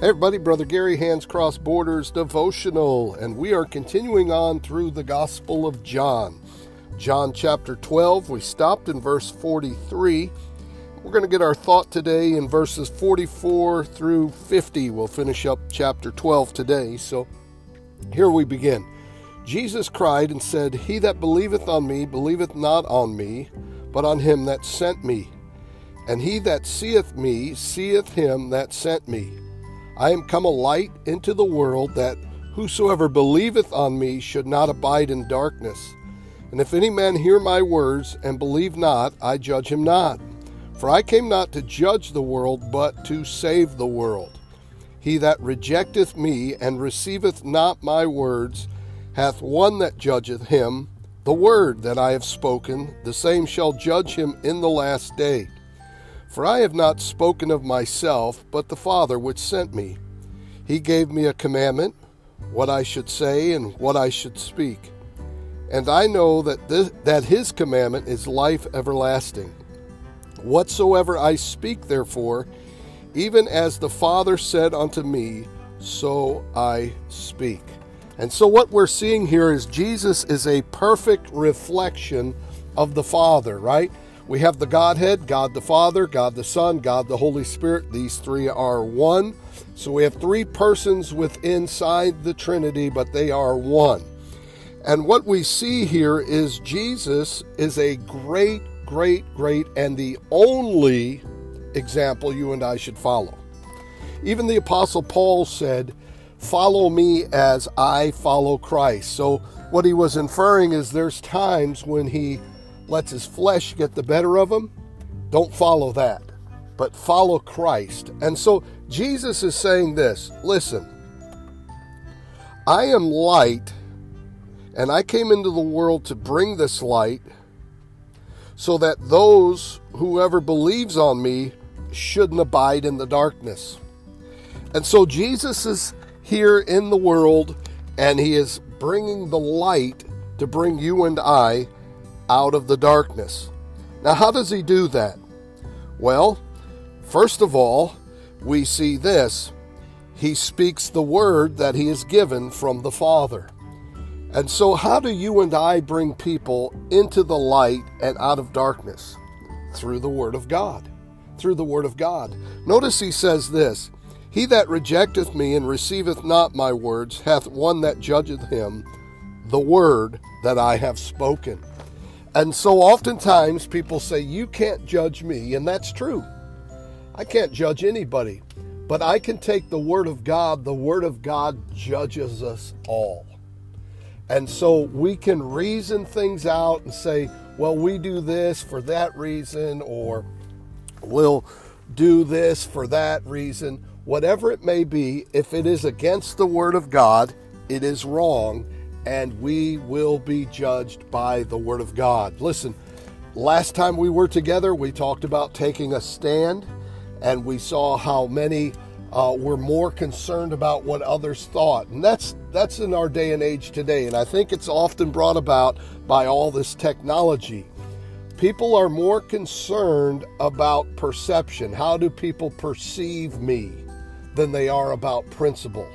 Hey everybody, Brother Gary, Hands Cross Borders devotional, and we are continuing on through the Gospel of John. John chapter 12, we stopped in verse 43. We're going to get our thought today in verses 44 through 50. We'll finish up chapter 12 today. So here we begin. Jesus cried and said, He that believeth on me believeth not on me, but on him that sent me. And he that seeth me seeth him that sent me. I am come a light into the world that whosoever believeth on me should not abide in darkness. And if any man hear my words and believe not, I judge him not. For I came not to judge the world, but to save the world. He that rejecteth me and receiveth not my words hath one that judgeth him. The word that I have spoken, the same shall judge him in the last day. For I have not spoken of myself, but the Father which sent me. He gave me a commandment, what I should say and what I should speak. And I know that, this, that his commandment is life everlasting. Whatsoever I speak, therefore, even as the Father said unto me, so I speak. And so, what we're seeing here is Jesus is a perfect reflection of the Father, right? We have the Godhead, God the Father, God the Son, God the Holy Spirit. These three are one. So we have three persons within inside the Trinity, but they are one. And what we see here is Jesus is a great, great, great, and the only example you and I should follow. Even the Apostle Paul said, Follow me as I follow Christ. So, what he was inferring is there's times when he lets his flesh get the better of him, don't follow that, but follow Christ. And so Jesus is saying this listen, I am light, and I came into the world to bring this light so that those, whoever believes on me, shouldn't abide in the darkness. And so Jesus is here in the world, and he is bringing the light to bring you and I out of the darkness. Now, how does he do that? Well, first of all, we see this he speaks the word that he is given from the Father. And so, how do you and I bring people into the light and out of darkness? Through the Word of God. Through the Word of God. Notice he says this He that rejecteth me and receiveth not my words hath one that judgeth him, the word that I have spoken. And so oftentimes people say, You can't judge me, and that's true. I can't judge anybody, but I can take the Word of God. The Word of God judges us all. And so we can reason things out and say, Well, we do this for that reason, or we'll do this for that reason. Whatever it may be, if it is against the Word of God, it is wrong and we will be judged by the Word of God. Listen, last time we were together, we talked about taking a stand, and we saw how many uh, were more concerned about what others thought, and that's that's in our day and age today. And I think it's often brought about by all this technology. People are more concerned about perception. How do people perceive me? Than they are about principle.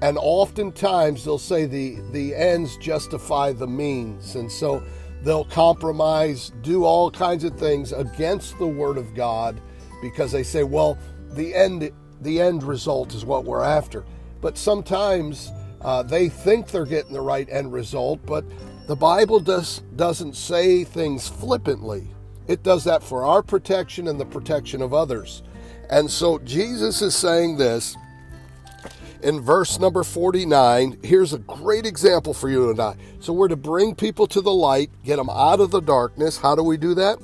And oftentimes they'll say the, the ends justify the means. And so they'll compromise, do all kinds of things against the Word of God because they say, well, the end, the end result is what we're after. But sometimes uh, they think they're getting the right end result, but the Bible does, doesn't say things flippantly. It does that for our protection and the protection of others. And so Jesus is saying this in verse number 49, here's a great example for you and I. So we're to bring people to the light, get them out of the darkness. How do we do that?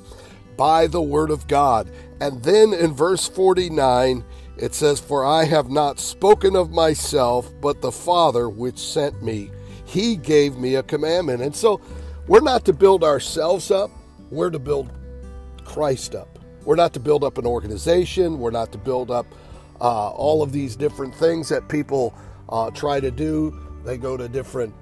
By the word of God. And then in verse 49, it says, For I have not spoken of myself, but the Father which sent me. He gave me a commandment. And so we're not to build ourselves up, we're to build Christ up. We're not to build up an organization, we're not to build up uh, all of these different things that people uh, try to do. They go to different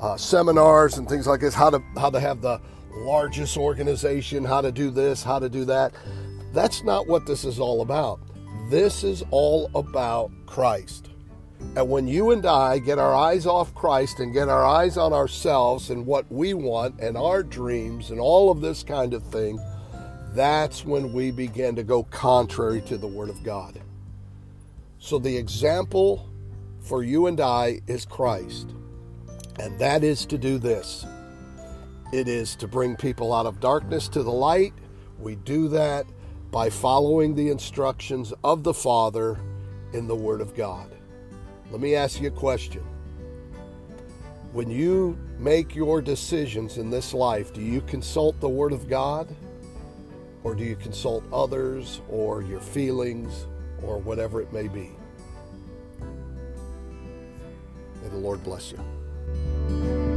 uh, seminars and things like this. How to how to have the largest organization, how to do this, how to do that. That's not what this is all about. This is all about Christ. And when you and I get our eyes off Christ and get our eyes on ourselves and what we want and our dreams and all of this kind of thing, that's when we begin to go contrary to the Word of God. So the example for you and I is Christ. And that is to do this it is to bring people out of darkness to the light. We do that by following the instructions of the Father in the Word of God. Let me ask you a question. When you make your decisions in this life, do you consult the Word of God? Or do you consult others or your feelings or whatever it may be? May the Lord bless you.